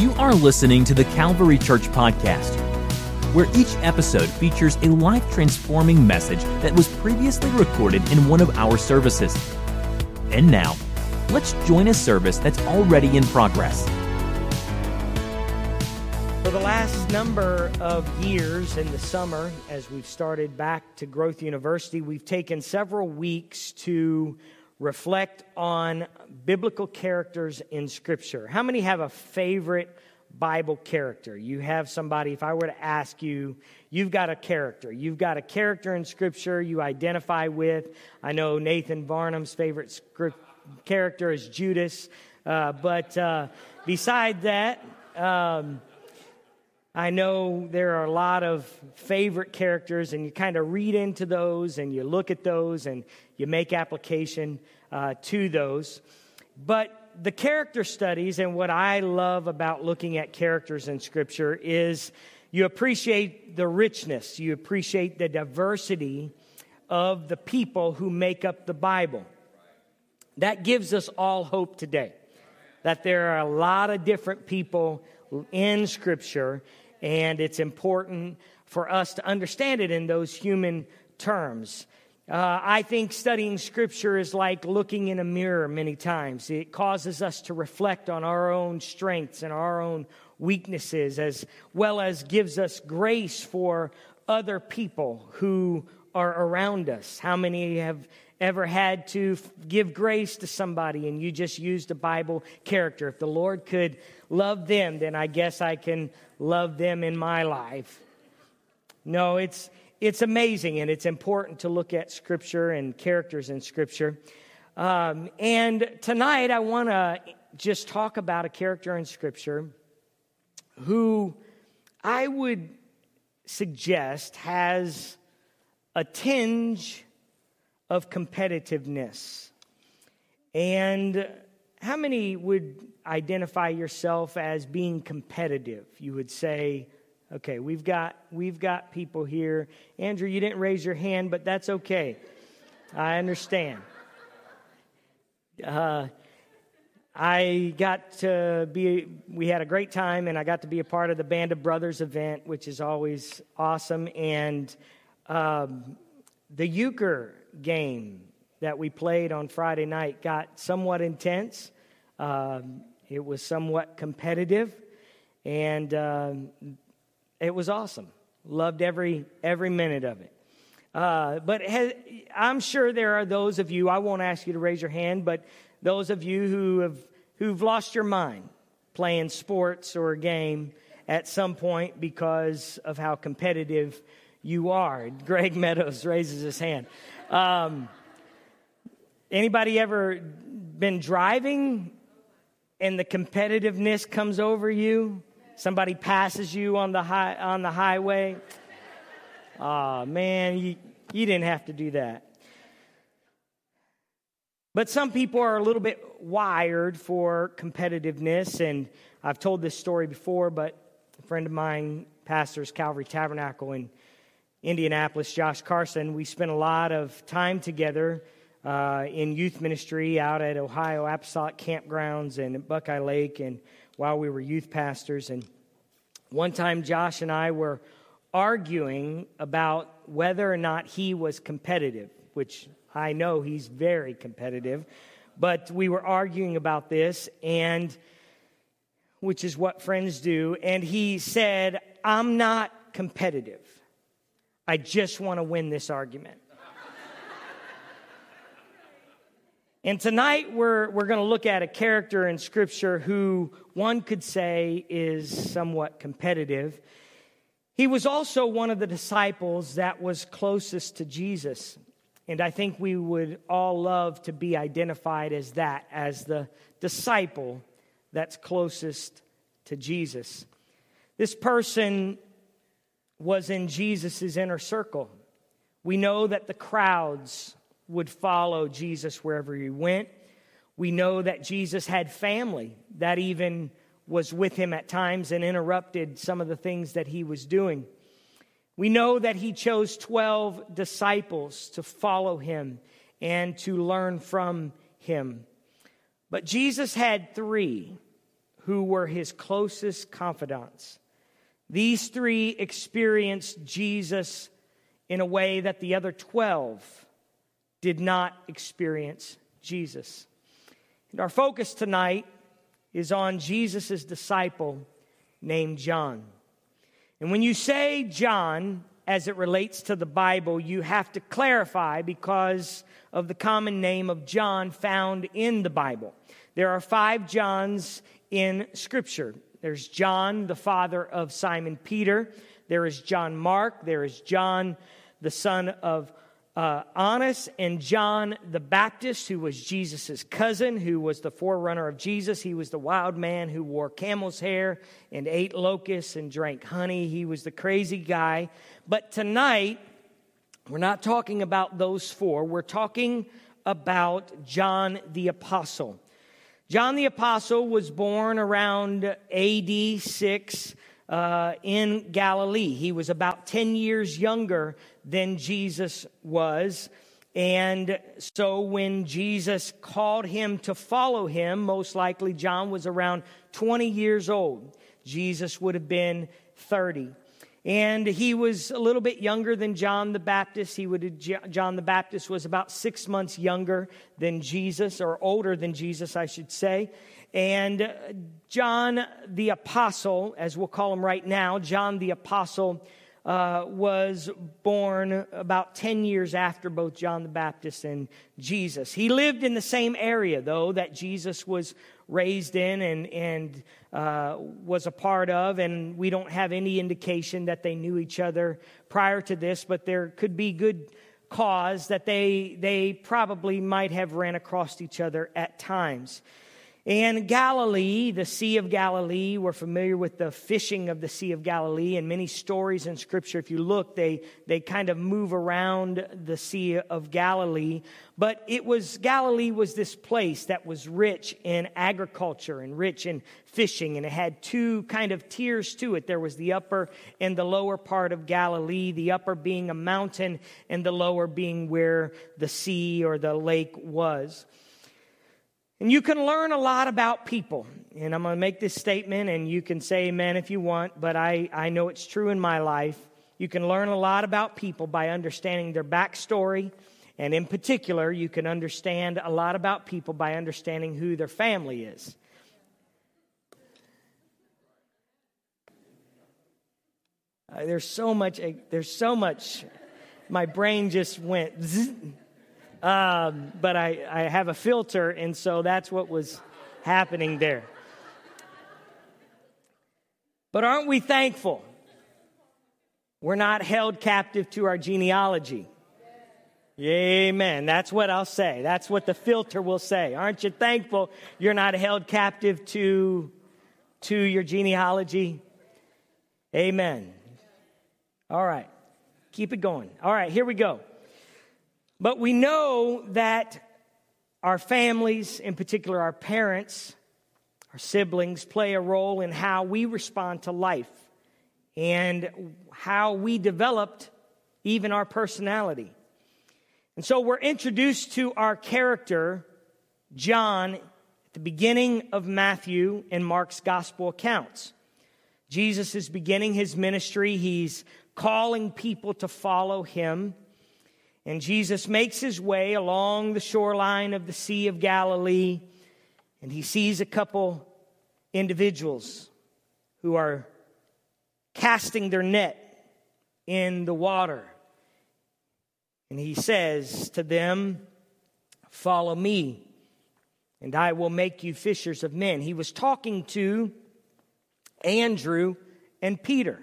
You are listening to the Calvary Church Podcast, where each episode features a life transforming message that was previously recorded in one of our services. And now, let's join a service that's already in progress. For the last number of years in the summer, as we've started back to Growth University, we've taken several weeks to reflect on biblical characters in Scripture. How many have a favorite Bible character? You have somebody, if I were to ask you, you've got a character. You've got a character in Scripture you identify with. I know Nathan Varnum's favorite script, character is Judas. Uh, but uh, beside that, um, I know there are a lot of favorite characters, and you kind of read into those and you look at those and you make application uh, to those. But the character studies and what I love about looking at characters in Scripture is you appreciate the richness, you appreciate the diversity of the people who make up the Bible. That gives us all hope today that there are a lot of different people in Scripture and it's important for us to understand it in those human terms. Uh, I think studying Scripture is like looking in a mirror many times. It causes us to reflect on our own strengths and our own weaknesses, as well as gives us grace for other people who are around us. How many have ever had to give grace to somebody and you just used a Bible character? If the Lord could love them, then I guess I can love them in my life. No, it's, it's amazing and it's important to look at Scripture and characters in Scripture. Um, and tonight I want to just talk about a character in Scripture who I would suggest has a tinge of competitiveness. And how many would identify yourself as being competitive? You would say, okay, we've got, we've got people here. Andrew, you didn't raise your hand, but that's okay. I understand. Uh, I got to be, we had a great time, and I got to be a part of the Band of Brothers event, which is always awesome. And um, the euchre game that we played on Friday night got somewhat intense. Um, it was somewhat competitive, and um, it was awesome. Loved every every minute of it. Uh, but has, I'm sure there are those of you. I won't ask you to raise your hand, but those of you who have who've lost your mind playing sports or a game at some point because of how competitive you are. Greg Meadows raises his hand. Um, anybody ever been driving and the competitiveness comes over you? Somebody passes you on the high, on the highway. Ah, oh, man, you, you didn't have to do that. But some people are a little bit wired for competitiveness, and I've told this story before, but a friend of mine pastors Calvary Tabernacle in Indianapolis, Josh Carson. We spent a lot of time together uh, in youth ministry out at Ohio Apostolic Campgrounds and Buckeye Lake, and while we were youth pastors. And one time, Josh and I were arguing about whether or not he was competitive, which I know he's very competitive. But we were arguing about this, and which is what friends do. And he said, I'm not competitive. I just want to win this argument. and tonight we're, we're going to look at a character in Scripture who one could say is somewhat competitive. He was also one of the disciples that was closest to Jesus. And I think we would all love to be identified as that, as the disciple that's closest to Jesus. This person was in Jesus' inner circle. We know that the crowds would follow Jesus wherever he went. We know that Jesus had family that even was with him at times and interrupted some of the things that he was doing. We know that he chose 12 disciples to follow him and to learn from him. But Jesus had three who were his closest confidants. These three experienced Jesus in a way that the other 12 did not experience Jesus. And our focus tonight is on Jesus' disciple named John. And when you say John, as it relates to the Bible, you have to clarify because of the common name of John found in the Bible. There are five Johns in Scripture. There's John, the father of Simon Peter. There is John Mark. There is John, the son of uh, Annas and John the Baptist, who was Jesus' cousin, who was the forerunner of Jesus. He was the wild man who wore camel's hair and ate locusts and drank honey. He was the crazy guy. But tonight, we're not talking about those four. We're talking about John the Apostle. John the Apostle was born around AD 6 uh, in Galilee. He was about 10 years younger than Jesus was. And so when Jesus called him to follow him, most likely John was around 20 years old. Jesus would have been 30. And he was a little bit younger than John the Baptist. He would John the Baptist was about six months younger than Jesus, or older than Jesus, I should say. And John the Apostle, as we'll call him right now, John the Apostle uh, was born about 10 years after both John the Baptist and Jesus. He lived in the same area, though, that Jesus was raised in and, and uh, was a part of, and we don't have any indication that they knew each other prior to this, but there could be good cause that they, they probably might have ran across each other at times. And Galilee, the Sea of Galilee, we're familiar with the fishing of the Sea of Galilee, and many stories in Scripture, if you look, they, they kind of move around the Sea of Galilee. But it was, Galilee was this place that was rich in agriculture and rich in fishing, and it had two kind of tiers to it. There was the upper and the lower part of Galilee, the upper being a mountain, and the lower being where the sea or the lake was. And you can learn a lot about people. And I'm going to make this statement, and you can say amen if you want, but I, I know it's true in my life. You can learn a lot about people by understanding their backstory. And in particular, you can understand a lot about people by understanding who their family is. Uh, there's so much, uh, there's so much, my brain just went. Zzz. Um, but I, I have a filter, and so that's what was happening there. But aren't we thankful? We're not held captive to our genealogy. Amen. That's what I'll say. That's what the filter will say. Aren't you thankful you're not held captive to, to your genealogy? Amen. All right. Keep it going. All right, here we go. But we know that our families, in particular our parents, our siblings, play a role in how we respond to life and how we developed even our personality. And so we're introduced to our character, John, at the beginning of Matthew and Mark's gospel accounts. Jesus is beginning his ministry. He's calling people to follow him. And Jesus makes his way along the shoreline of the Sea of Galilee, and he sees a couple individuals who are casting their net in the water. And he says to them, Follow me, and I will make you fishers of men. He was talking to Andrew and Peter.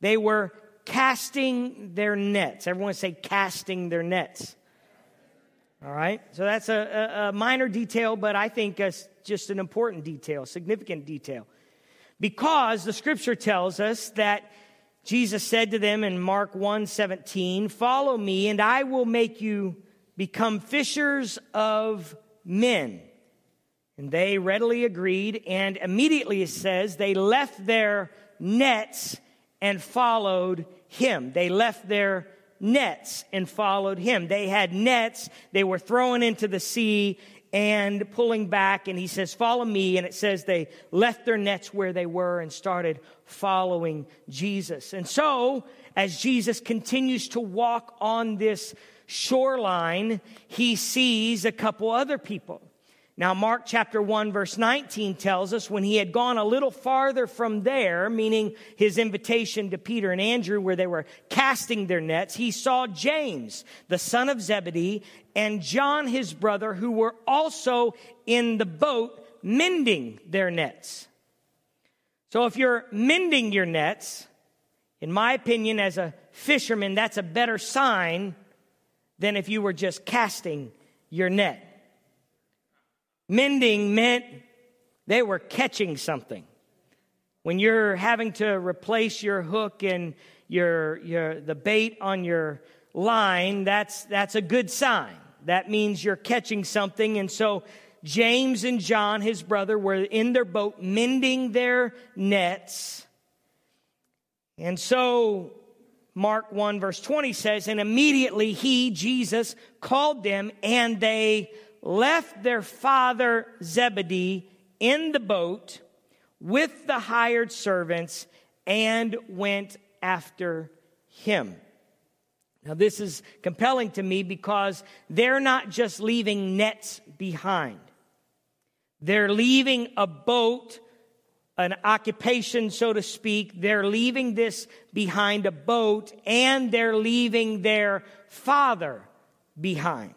They were casting their nets. Everyone say casting their nets. All right, so that's a, a minor detail, but I think it's just an important detail, significant detail. Because the scripture tells us that Jesus said to them in Mark 1 17, Follow me, and I will make you become fishers of men. And they readily agreed, and immediately it says they left their nets and followed him. They left their nets and followed him. They had nets they were throwing into the sea and pulling back. And he says, Follow me. And it says they left their nets where they were and started following Jesus. And so, as Jesus continues to walk on this shoreline, he sees a couple other people. Now, Mark chapter 1, verse 19 tells us when he had gone a little farther from there, meaning his invitation to Peter and Andrew, where they were casting their nets, he saw James, the son of Zebedee, and John, his brother, who were also in the boat mending their nets. So, if you're mending your nets, in my opinion, as a fisherman, that's a better sign than if you were just casting your net. Mending meant they were catching something. When you're having to replace your hook and your, your, the bait on your line, that's, that's a good sign. That means you're catching something. And so James and John, his brother, were in their boat mending their nets. And so Mark 1 verse 20 says, and immediately he, Jesus, called them and they left their father Zebedee in the boat with the hired servants and went after him. Now, this is compelling to me because they're not just leaving nets behind. They're leaving a boat, an occupation, so to speak. They're leaving this behind a boat and they're leaving their father behind.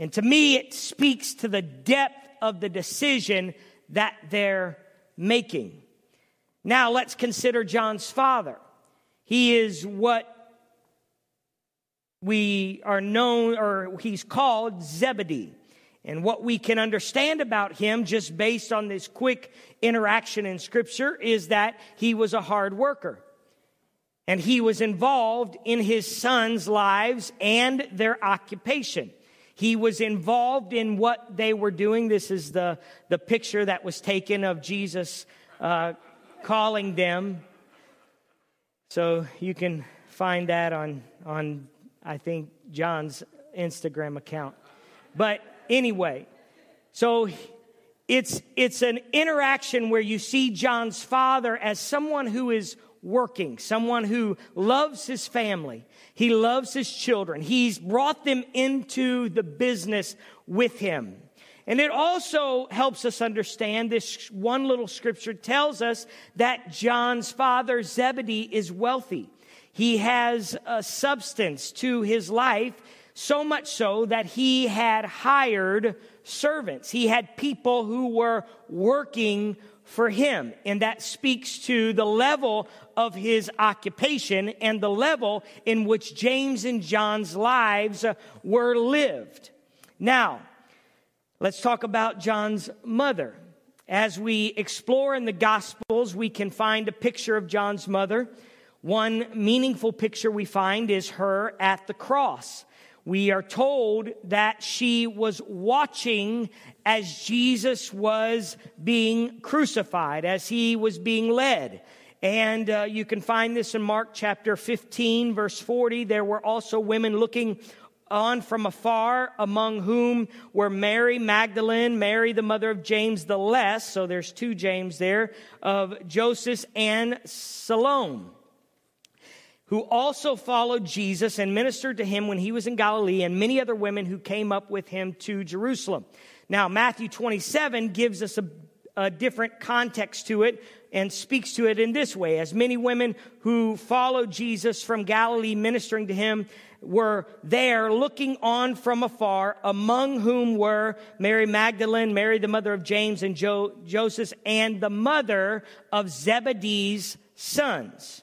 And to me, it speaks to the depth of the decision that they're making. Now, let's consider John's father. He is what we are known, or he's called Zebedee. And what we can understand about him, just based on this quick interaction in Scripture, is that he was a hard worker. And he was involved in his sons' lives and their occupation. He was involved in what they were doing. This is the, the picture that was taken of Jesus uh, calling them. So you can find that on, on, I think, John's Instagram account. But anyway, so it's, it's an interaction where you see John's father as someone who is working, someone who loves his family. He loves his children. He's brought them into the business with him. And it also helps us understand this one little scripture tells us that John's father, Zebedee, is wealthy. He has a substance to his life, so much so that he had hired servants. He had people who were working for him. And that speaks to the level of his occupation and the level in which James and John's lives were lived. Now, let's talk about John's mother. As we explore in the Gospels, we can find a picture of John's mother. One meaningful picture we find is her at the cross we are told that she was watching as Jesus was being crucified, as he was being led. And uh, you can find this in Mark chapter 15, verse 40. There were also women looking on from afar, among whom were Mary Magdalene, Mary the mother of James the Less, so there's two James there, of Joseph and Salome who also followed Jesus and ministered to him when he was in Galilee, and many other women who came up with him to Jerusalem. Now, Matthew 27 gives us a, a different context to it and speaks to it in this way. As many women who followed Jesus from Galilee ministering to him were there looking on from afar, among whom were Mary Magdalene, Mary the mother of James and jo- Joseph, and the mother of Zebedee's sons.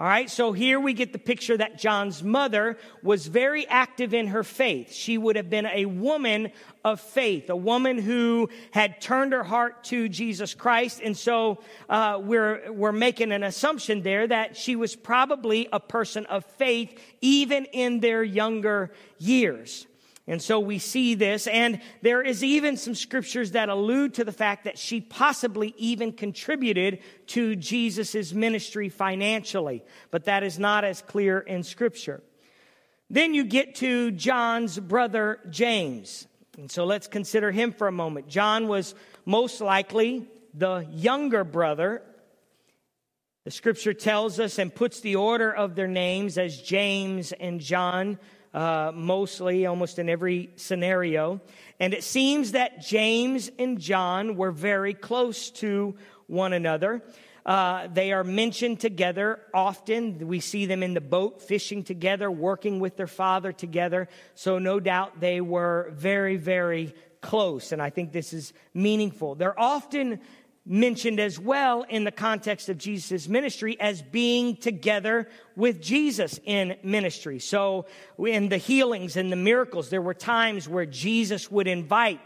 All right, so here we get the picture that John's mother was very active in her faith. She would have been a woman of faith, a woman who had turned her heart to Jesus Christ. And so uh, we're, we're making an assumption there that she was probably a person of faith even in their younger years. And so we see this, and there is even some scriptures that allude to the fact that she possibly even contributed to Jesus' ministry financially, but that is not as clear in scripture. Then you get to John's brother James. And so let's consider him for a moment. John was most likely the younger brother. The scripture tells us and puts the order of their names as James and John, uh, mostly, almost in every scenario. And it seems that James and John were very close to one another. Uh, they are mentioned together often. We see them in the boat fishing together, working with their father together. So, no doubt they were very, very close. And I think this is meaningful. They're often mentioned as well in the context of Jesus' ministry as being together with Jesus in ministry. So, in the healings and the miracles, there were times where Jesus would invite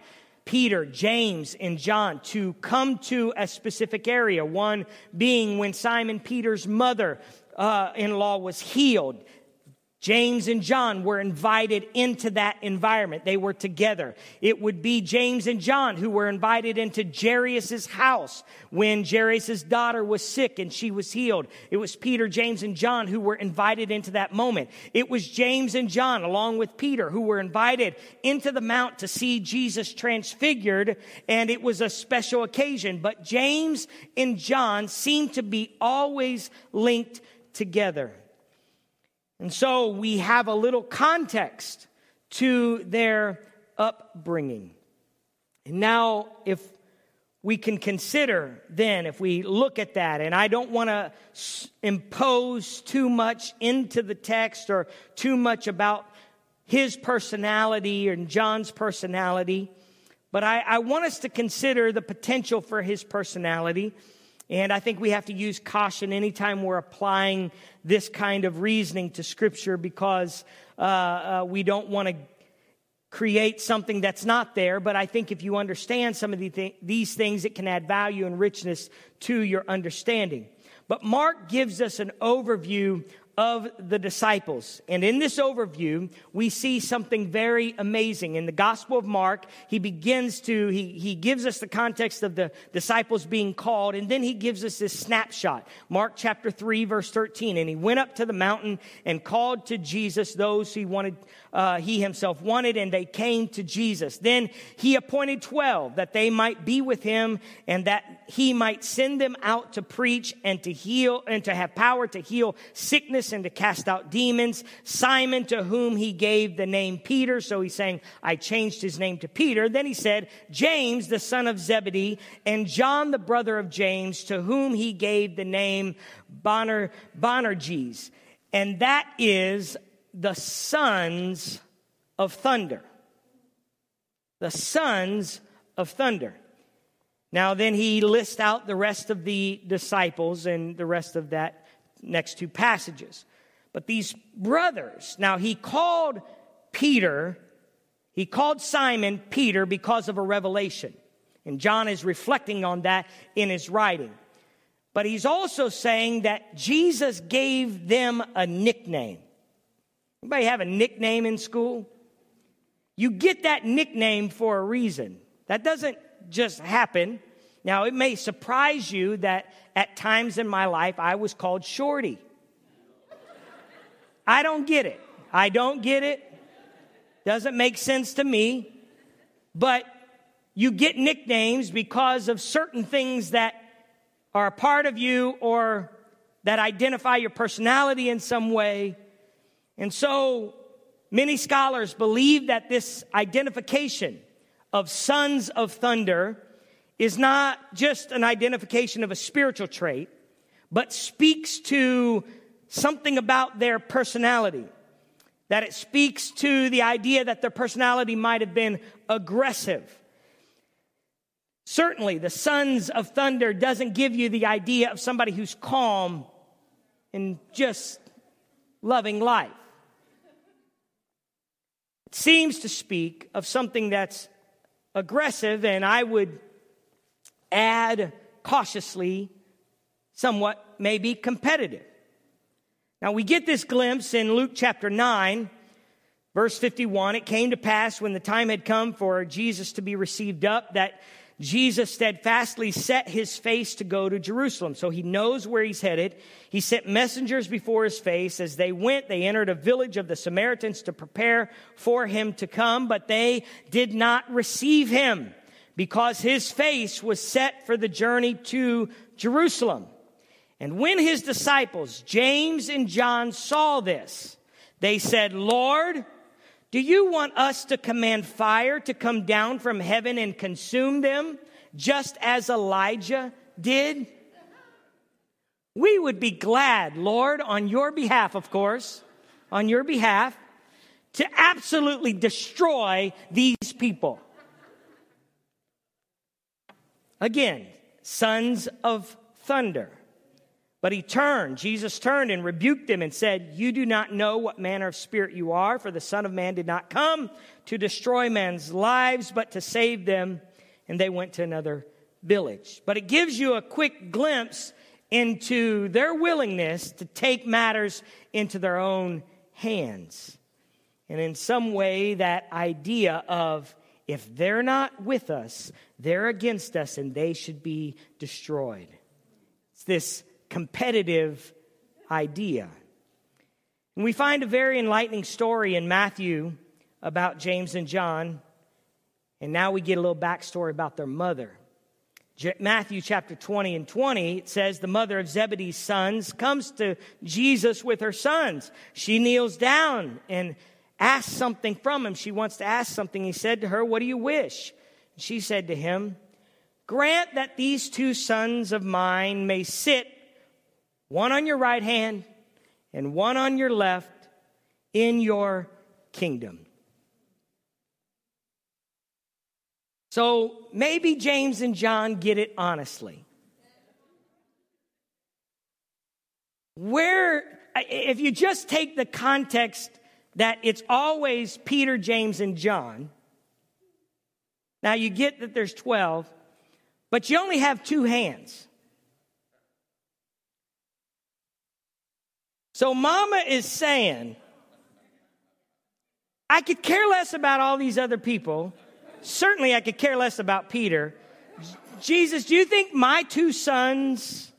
Peter, James, and John to come to a specific area. One being when Simon Peter's mother uh, in law was healed. James and John were invited into that environment. They were together. It would be James and John who were invited into Jairus' house when Jairus' daughter was sick and she was healed. It was Peter, James, and John who were invited into that moment. It was James and John, along with Peter, who were invited into the mount to see Jesus transfigured, and it was a special occasion. But James and John seemed to be always linked together. And so we have a little context to their upbringing. And now, if we can consider then, if we look at that, and I don't want to impose too much into the text or too much about his personality and John's personality, but I, I want us to consider the potential for his personality and I think we have to use caution anytime we're applying this kind of reasoning to Scripture because uh, uh, we don't want to create something that's not there. But I think if you understand some of the th- these things, it can add value and richness to your understanding. But Mark gives us an overview of the disciples. And in this overview, we see something very amazing. In the Gospel of Mark, he begins to, he, he gives us the context of the disciples being called, and then he gives us this snapshot. Mark chapter 3, verse 13. And he went up to the mountain and called to Jesus those he wanted, uh, he himself wanted, and they came to Jesus. Then he appointed 12 that they might be with him and that he might send them out to preach and to heal and to have power to heal sickness and to cast out demons. Simon, to whom he gave the name Peter. So he's saying, I changed his name to Peter. Then he said, James, the son of Zebedee, and John, the brother of James, to whom he gave the name Boner, Boanerges. And that is the sons of thunder. The sons of thunder. Now, then he lists out the rest of the disciples and the rest of that next two passages. But these brothers, now he called Peter, he called Simon Peter because of a revelation. And John is reflecting on that in his writing. But he's also saying that Jesus gave them a nickname. Anybody have a nickname in school? You get that nickname for a reason. That doesn't just happen. Now, it may surprise you that at times in my life I was called Shorty. I don't get it. I don't get it. Doesn't make sense to me. But you get nicknames because of certain things that are a part of you or that identify your personality in some way. And so many scholars believe that this identification of sons of thunder is not just an identification of a spiritual trait, but speaks to something about their personality. That it speaks to the idea that their personality might have been aggressive. Certainly, the sons of thunder doesn't give you the idea of somebody who's calm and just loving life. It seems to speak of something that's aggressive, and I would add cautiously, somewhat maybe competitive. Now we get this glimpse in Luke chapter 9, verse 51. It came to pass when the time had come for Jesus to be received up that Jesus steadfastly set his face to go to Jerusalem. So he knows where he's headed. He sent messengers before his face. As they went, they entered a village of the Samaritans to prepare for him to come, but they did not receive him because his face was set for the journey to Jerusalem. And when his disciples, James and John, saw this, they said, Lord, do you want us to command fire to come down from heaven and consume them, just as Elijah did? We would be glad, Lord, on your behalf, of course, on your behalf, to absolutely destroy these people. Again, sons of thunder. But he turned, Jesus turned and rebuked them and said, You do not know what manner of spirit you are, for the Son of Man did not come to destroy men's lives, but to save them. And they went to another village. But it gives you a quick glimpse into their willingness to take matters into their own hands. And in some way, that idea of if they're not with us, they're against us and they should be destroyed. It's this competitive idea. And we find a very enlightening story in Matthew about James and John. And now we get a little backstory about their mother. Matthew chapter 20 and 20, it says the mother of Zebedee's sons comes to Jesus with her sons. She kneels down and asks something from him. She wants to ask something. He said to her, What do you wish? She said to him, Grant that these two sons of mine may sit one on your right hand and one on your left in your kingdom. So maybe James and John get it honestly. Where, if you just take the context that it's always Peter, James, and John, now you get that there's 12, but you only have two hands. So mama is saying, I could care less about all these other people. Certainly, I could care less about Peter. Jesus, do you think my two sons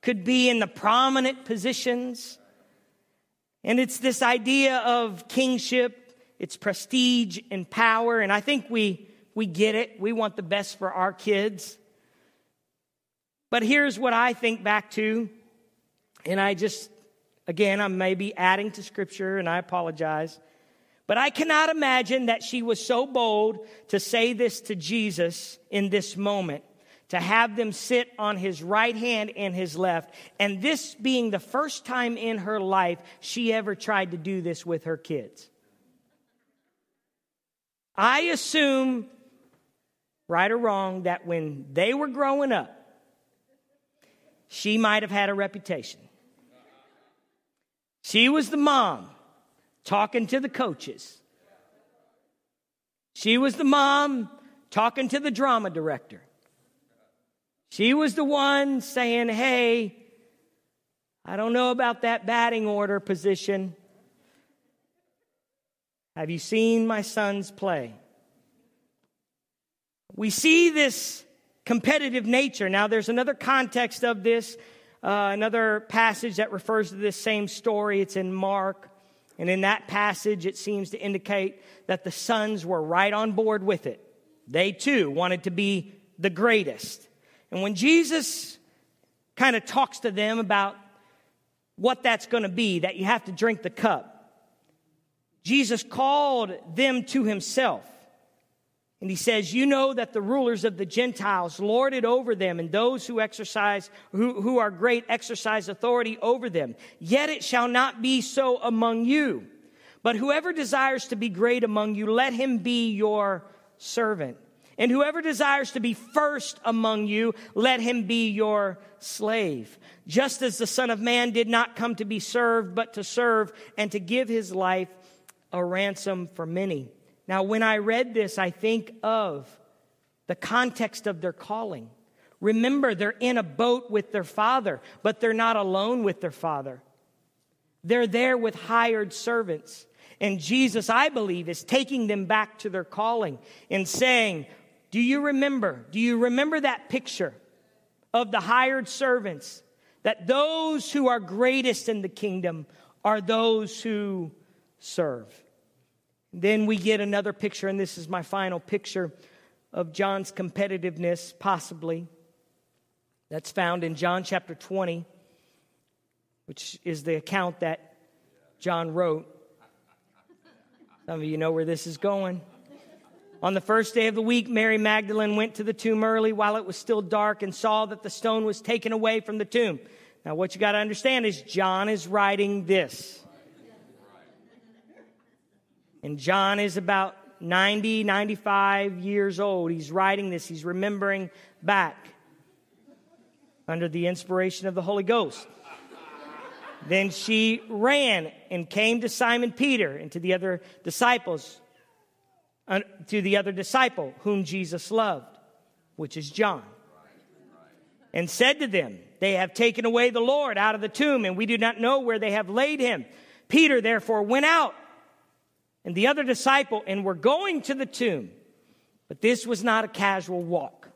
could be in the prominent positions? And it's this idea of kingship, it's prestige and power. And I think we, we get it. We want the best for our kids. But here's what I think back to, and I just Again, I may be adding to scripture and I apologize. But I cannot imagine that she was so bold to say this to Jesus in this moment, to have them sit on his right hand and his left, and this being the first time in her life she ever tried to do this with her kids. I assume, right or wrong, that when they were growing up, she might have had a reputation. She was the mom talking to the coaches. She was the mom talking to the drama director. She was the one saying, Hey, I don't know about that batting order position. Have you seen my sons play? We see this competitive nature. Now, there's another context of this uh, another passage that refers to this same story. It's in Mark. And in that passage, it seems to indicate that the sons were right on board with it. They too wanted to be the greatest. And when Jesus kind of talks to them about what that's going to be, that you have to drink the cup, Jesus called them to himself. And he says, You know that the rulers of the Gentiles lord it over them, and those who exercise, who, who are great, exercise authority over them. Yet it shall not be so among you. But whoever desires to be great among you, let him be your servant. And whoever desires to be first among you, let him be your slave. Just as the Son of Man did not come to be served, but to serve and to give his life a ransom for many. Now, when I read this, I think of the context of their calling. Remember, they're in a boat with their father, but they're not alone with their father. They're there with hired servants. And Jesus, I believe, is taking them back to their calling and saying, Do you remember? Do you remember that picture of the hired servants? That those who are greatest in the kingdom are those who serve. Then we get another picture, and this is my final picture of John's competitiveness, possibly. That's found in John chapter 20, which is the account that John wrote. Some of you know where this is going. On the first day of the week, Mary Magdalene went to the tomb early while it was still dark and saw that the stone was taken away from the tomb. Now, what you got to understand is John is writing this. And John is about 90, 95 years old. He's writing this, he's remembering back under the inspiration of the Holy Ghost. then she ran and came to Simon Peter and to the other disciples uh, to the other disciple whom Jesus loved, which is John, and said to them, They have taken away the Lord out of the tomb, and we do not know where they have laid him. Peter therefore went out and the other disciple and were going to the tomb, but this was not a casual walk.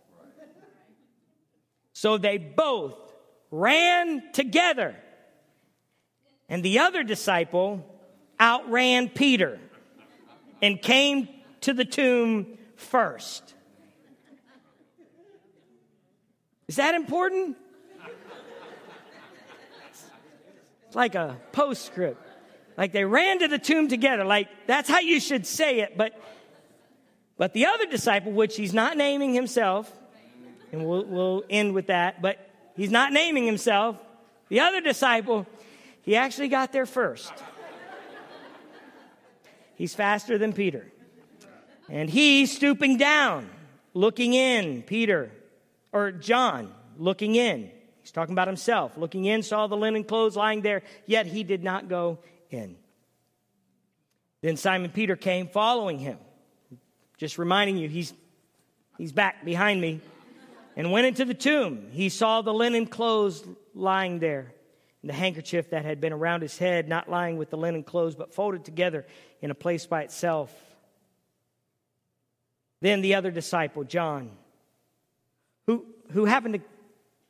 So they both ran together, and the other disciple outran Peter and came to the tomb first. Is that important? It's like a postscript. Like they ran to the tomb together. Like that's how you should say it. But but the other disciple, which he's not naming himself, and we'll, we'll end with that, but he's not naming himself. The other disciple, he actually got there first. He's faster than Peter. And he, stooping down, looking in, Peter, or John, looking in. He's talking about himself. Looking in, saw the linen clothes lying there, yet he did not go in. Then Simon Peter came following him. Just reminding you, he's, he's back behind me. And went into the tomb. He saw the linen clothes lying there, and the handkerchief that had been around his head, not lying with the linen clothes, but folded together in a place by itself. Then the other disciple, John, who, who happened to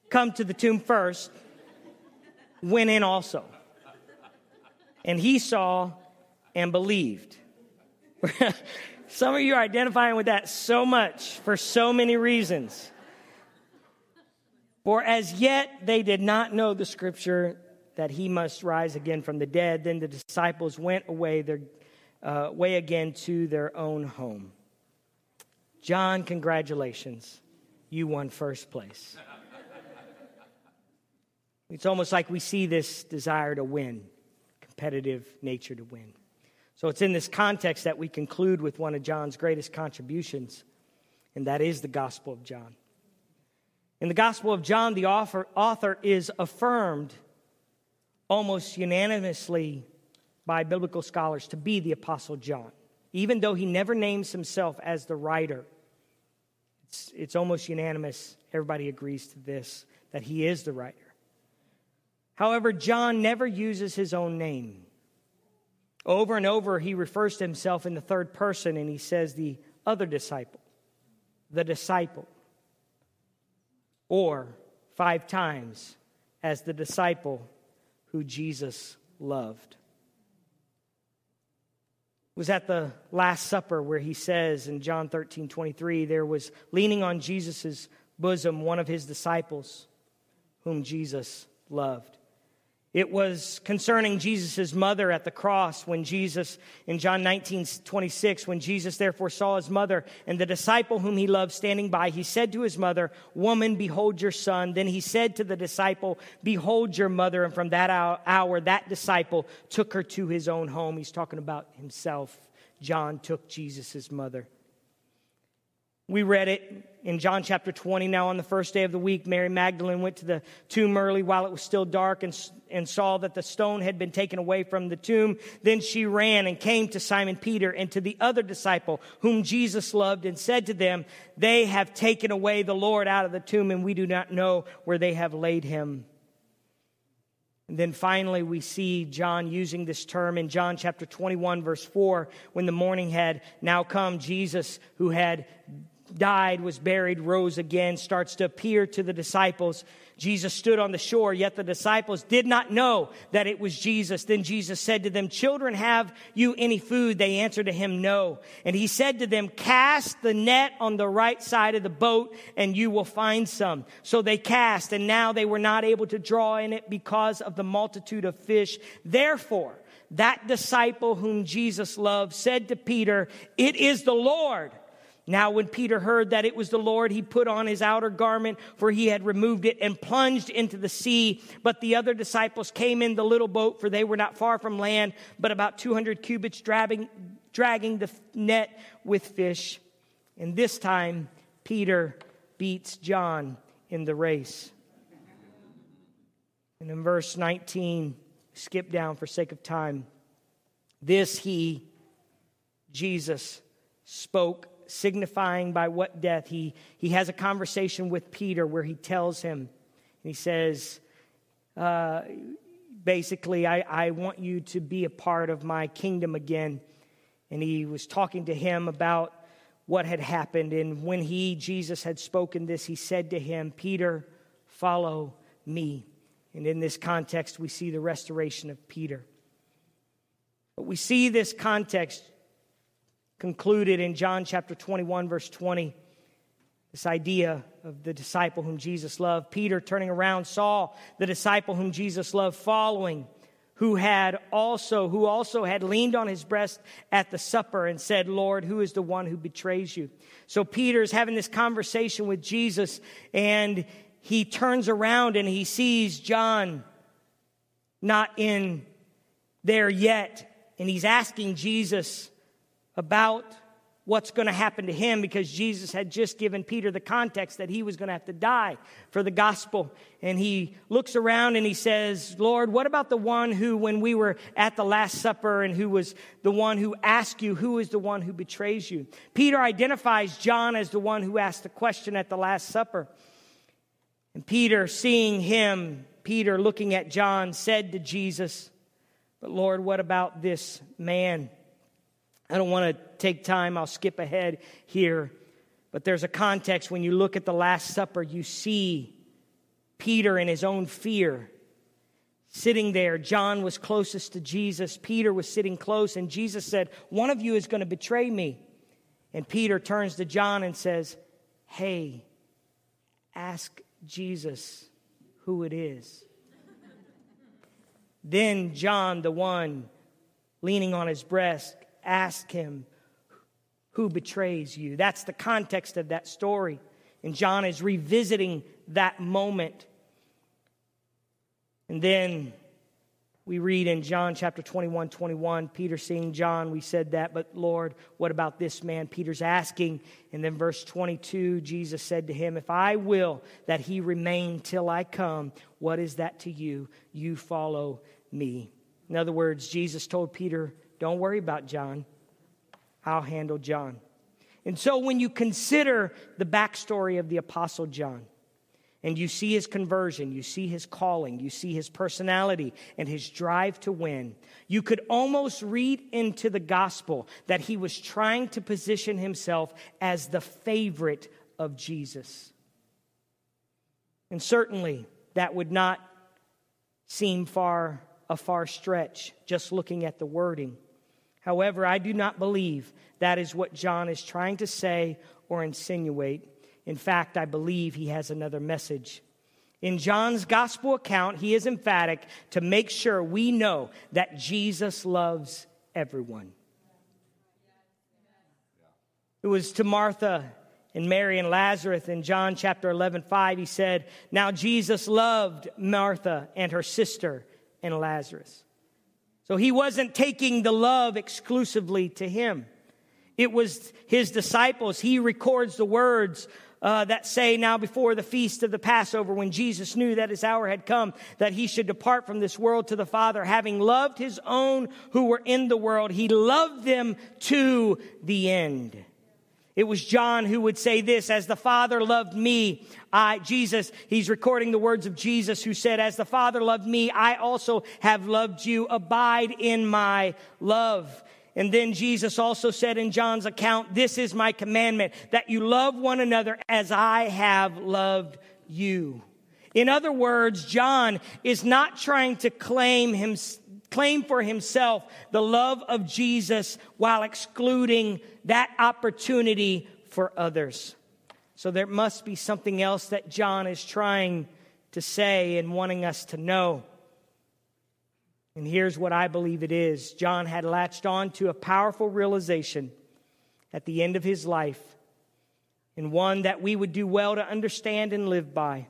come to the tomb first, went in also. And he saw and believed. Some of you are identifying with that so much for so many reasons. For as yet they did not know the scripture that he must rise again from the dead. Then the disciples went away their uh, way again to their own home. John, congratulations. You won first place. It's almost like we see this desire to win, competitive nature to win. So it's in this context that we conclude with one of John's greatest contributions, and that is the Gospel of John. In the Gospel of John, the author, author is affirmed almost unanimously by biblical scholars to be the Apostle John, even though he never names himself as the writer it's, it's almost unanimous. Everybody agrees to this that he is the writer. However, John never uses his own name. Over and over, he refers to himself in the third person and he says, the other disciple, the disciple, or five times as the disciple who Jesus loved was at the Last Supper where he says in John 13 23, there was leaning on Jesus' bosom one of his disciples whom Jesus loved. It was concerning Jesus' mother at the cross when Jesus, in John 19, 26, when Jesus therefore saw his mother and the disciple whom he loved standing by, he said to his mother, Woman, behold your son. Then he said to the disciple, Behold your mother. And from that hour, that disciple took her to his own home. He's talking about himself. John took Jesus' mother. We read it in John chapter 20. Now, on the first day of the week, Mary Magdalene went to the tomb early while it was still dark and, and saw that the stone had been taken away from the tomb. Then she ran and came to Simon Peter and to the other disciple whom Jesus loved and said to them, They have taken away the Lord out of the tomb, and we do not know where they have laid him. And then finally, we see John using this term in John chapter 21, verse 4, when the morning had now come, Jesus, who had died, was buried, rose again, starts to appear to the disciples. Jesus stood on the shore, yet the disciples did not know that it was Jesus. Then Jesus said to them, Children, have you any food? They answered to him, No. And he said to them, Cast the net on the right side of the boat, and you will find some. So they cast, and now they were not able to draw in it because of the multitude of fish. Therefore, that disciple whom Jesus loved said to Peter, It is the Lord. Now, when Peter heard that it was the Lord, he put on his outer garment, for he had removed it, and plunged into the sea. But the other disciples came in the little boat, for they were not far from land, but about 200 cubits, dragging, dragging the net with fish. And this time, Peter beats John in the race. And in verse 19, skip down for sake of time. This he, Jesus, spoke signifying by what death. He, he has a conversation with Peter where he tells him, and he says, uh, basically, I, I want you to be a part of my kingdom again. And he was talking to him about what had happened. And when he, Jesus, had spoken this, he said to him, Peter, follow me. And in this context, we see the restoration of Peter. But we see this context concluded in John chapter 21, verse 20. This idea of the disciple whom Jesus loved. Peter, turning around, saw the disciple whom Jesus loved following, who had also, who also had leaned on his breast at the supper and said, Lord, who is the one who betrays you? So Peter's having this conversation with Jesus, and he turns around and he sees John not in there yet. And he's asking Jesus, about what's going to happen to him because Jesus had just given Peter the context that he was going to have to die for the gospel. And he looks around and he says, Lord, what about the one who, when we were at the Last Supper and who was the one who asked you, who is the one who betrays you? Peter identifies John as the one who asked the question at the Last Supper. And Peter, seeing him, Peter looking at John, said to Jesus, But Lord, what about this man? I don't want to take time, I'll skip ahead here. But there's a context when you look at the Last Supper, you see Peter in his own fear sitting there. John was closest to Jesus, Peter was sitting close, and Jesus said, One of you is going to betray me. And Peter turns to John and says, Hey, ask Jesus who it is. then John, the one leaning on his breast, ask him who betrays you. That's the context of that story. And John is revisiting that moment. And then we read in John chapter 21, 21, Peter seeing John, we said that, but Lord, what about this man? Peter's asking. And then verse 22, Jesus said to him, If I will that he remain till I come, what is that to you? You follow me. In other words, Jesus told Peter, don't worry about John. I'll handle John. And so when you consider the backstory of the Apostle John, and you see his conversion, you see his calling, you see his personality and his drive to win, you could almost read into the gospel that he was trying to position himself as the favorite of Jesus. And certainly that would not seem far a far stretch just looking at the wording. However, I do not believe that is what John is trying to say or insinuate. In fact, I believe he has another message. In John's gospel account, he is emphatic to make sure we know that Jesus loves everyone. It was to Martha and Mary and Lazarus in John chapter 11, 5, he said, Now Jesus loved Martha and her sister and Lazarus. So he wasn't taking the love exclusively to him. It was his disciples. He records the words uh, that say now before the feast of the Passover, when Jesus knew that his hour had come, that he should depart from this world to the Father, having loved his own who were in the world, he loved them to the end. It was John who would say this, as the Father loved me, I, Jesus, he's recording the words of Jesus who said, as the Father loved me, I also have loved you. Abide in my love. And then Jesus also said in John's account, This is my commandment, that you love one another as I have loved you. In other words, John is not trying to claim him, claim for himself the love of Jesus while excluding that opportunity for others. So there must be something else that John is trying to say and wanting us to know. And here's what I believe it is John had latched on to a powerful realization at the end of his life, and one that we would do well to understand and live by.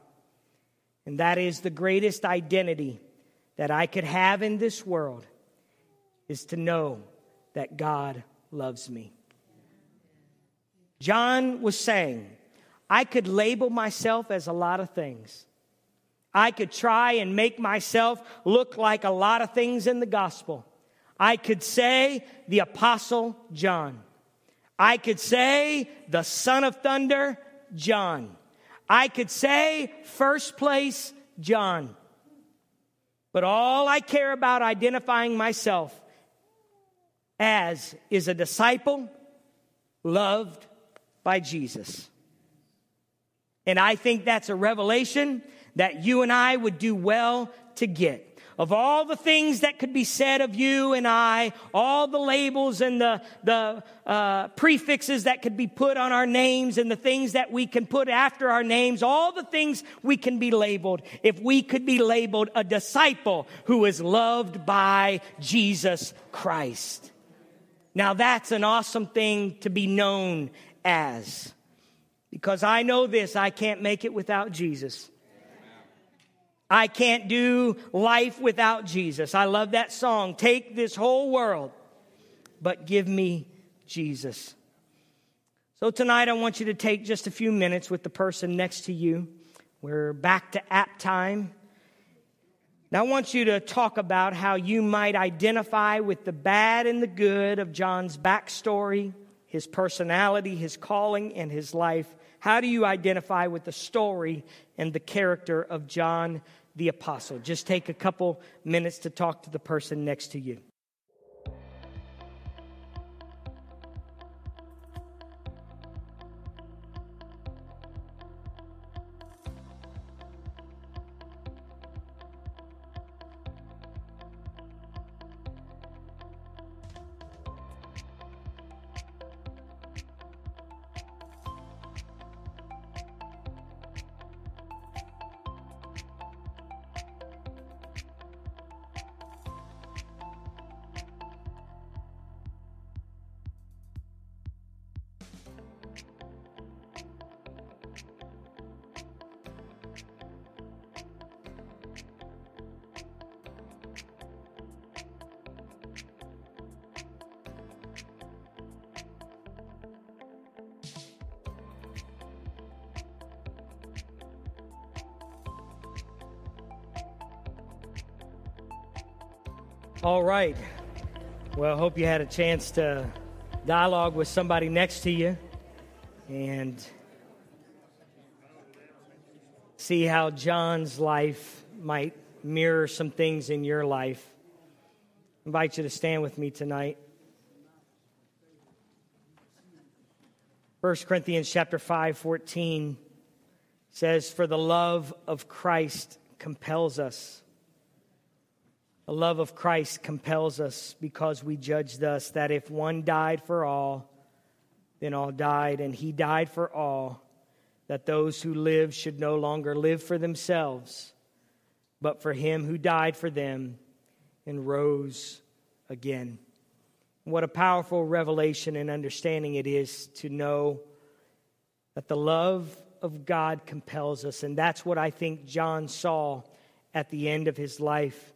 And that is the greatest identity that I could have in this world is to know that God loves me. John was saying, I could label myself as a lot of things. I could try and make myself look like a lot of things in the gospel. I could say the Apostle John. I could say the Son of Thunder, John. I could say first place, John. But all I care about identifying myself as is a disciple loved by Jesus. And I think that's a revelation that you and I would do well to get. Of all the things that could be said of you and I, all the labels and the, the uh, prefixes that could be put on our names and the things that we can put after our names, all the things we can be labeled, if we could be labeled a disciple who is loved by Jesus Christ. Now that's an awesome thing to be known as. Because I know this, I can't make it without Jesus. I can't do life without Jesus. I love that song. Take this whole world, but give me Jesus. So tonight I want you to take just a few minutes with the person next to you. We're back to app time. Now I want you to talk about how you might identify with the bad and the good of John's backstory, his personality, his calling, and his life. How do you identify with the story and the character of John the Apostle? Just take a couple minutes to talk to the person next to you. Right. Well, hope you had a chance to dialogue with somebody next to you and see how John's life might mirror some things in your life. I invite you to stand with me tonight. 1 Corinthians chapter 5 14 says for the love of Christ compels us the love of Christ compels us because we judge thus that if one died for all, then all died, and he died for all, that those who live should no longer live for themselves, but for him who died for them and rose again. What a powerful revelation and understanding it is to know that the love of God compels us. And that's what I think John saw at the end of his life.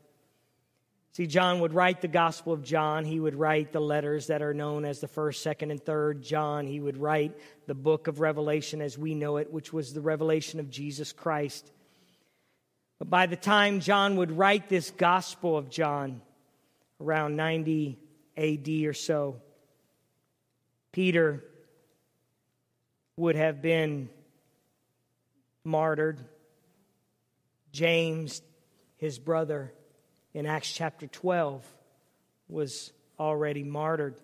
See, John would write the Gospel of John. He would write the letters that are known as the first, second, and third John. He would write the book of Revelation as we know it, which was the revelation of Jesus Christ. But by the time John would write this Gospel of John, around 90 AD or so, Peter would have been martyred. James, his brother, in Acts chapter 12 was already martyred.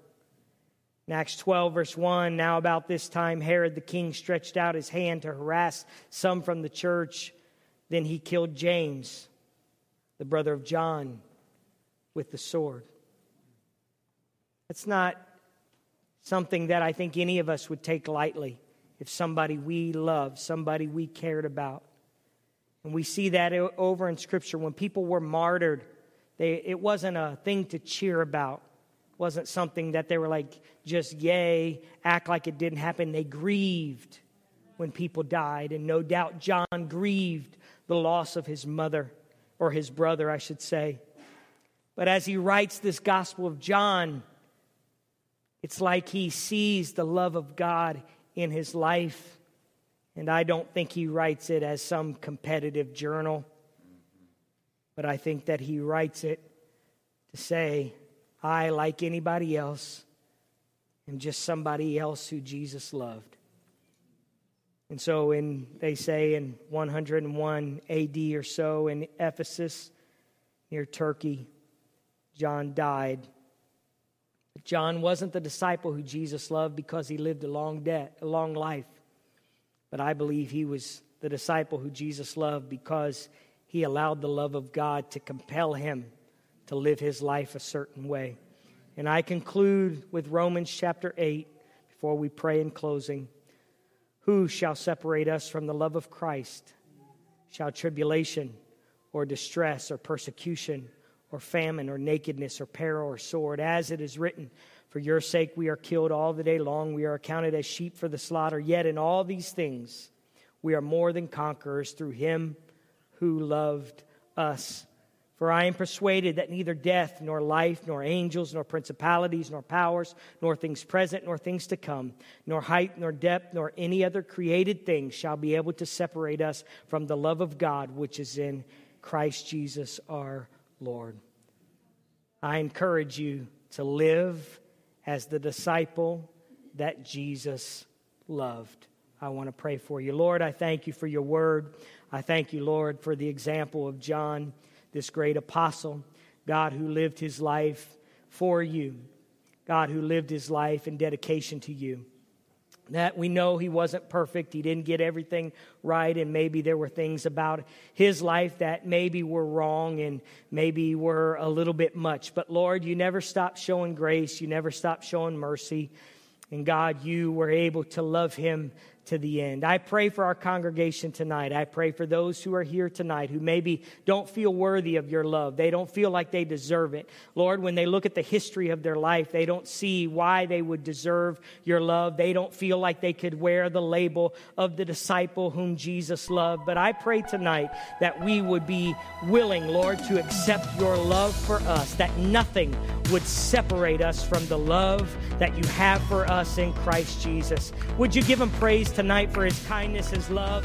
In Acts 12, verse 1, now about this time, Herod the king stretched out his hand to harass some from the church. Then he killed James, the brother of John, with the sword. That's not something that I think any of us would take lightly if somebody we love, somebody we cared about. And we see that over in Scripture. When people were martyred, they, it wasn't a thing to cheer about It wasn't something that they were like just yay, act like it didn't happen. They grieved when people died, and no doubt John grieved the loss of his mother, or his brother, I should say. But as he writes this Gospel of John, it's like he sees the love of God in his life. And I don't think he writes it as some competitive journal, but I think that he writes it to say, I, like anybody else, am just somebody else who Jesus loved. And so, in, they say in 101 AD or so in Ephesus, near Turkey, John died. John wasn't the disciple who Jesus loved because he lived a long, de- a long life. But I believe he was the disciple who Jesus loved because he allowed the love of God to compel him to live his life a certain way. And I conclude with Romans chapter 8 before we pray in closing. Who shall separate us from the love of Christ? Shall tribulation or distress or persecution or famine or nakedness or peril or sword? As it is written, For your sake we are killed all the day long, we are accounted as sheep for the slaughter. Yet in all these things we are more than conquerors through him who loved us. For I am persuaded that neither death, nor life, nor angels, nor principalities, nor powers, nor things present, nor things to come, nor height, nor depth, nor any other created thing shall be able to separate us from the love of God which is in Christ Jesus our Lord. I encourage you to live as the disciple that Jesus loved. I want to pray for you. Lord, I thank you for your word. I thank you, Lord, for the example of John this great apostle, God who lived his life for you, God who lived his life in dedication to you. That we know he wasn't perfect. He didn't get everything right, and maybe there were things about his life that maybe were wrong and maybe were a little bit much. But Lord, you never stopped showing grace. You never stopped showing mercy. And God, you were able to love him to the end. I pray for our congregation tonight. I pray for those who are here tonight who maybe don't feel worthy of your love. They don't feel like they deserve it. Lord, when they look at the history of their life, they don't see why they would deserve your love. They don't feel like they could wear the label of the disciple whom Jesus loved. But I pray tonight that we would be willing, Lord, to accept your love for us, that nothing would separate us from the love that you have for us in Christ Jesus. Would you give him praise tonight for his kindness, his love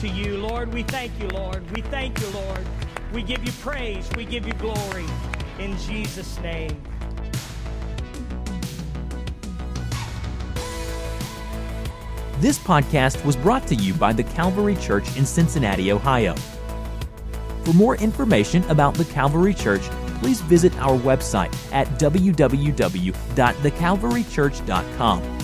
to you. Lord, we thank you, Lord. We thank you, Lord. We give you praise. We give you glory. In Jesus' name. This podcast was brought to you by the Calvary Church in Cincinnati, Ohio. For more information about the Calvary Church, please visit our website at www.thecalvarychurch.com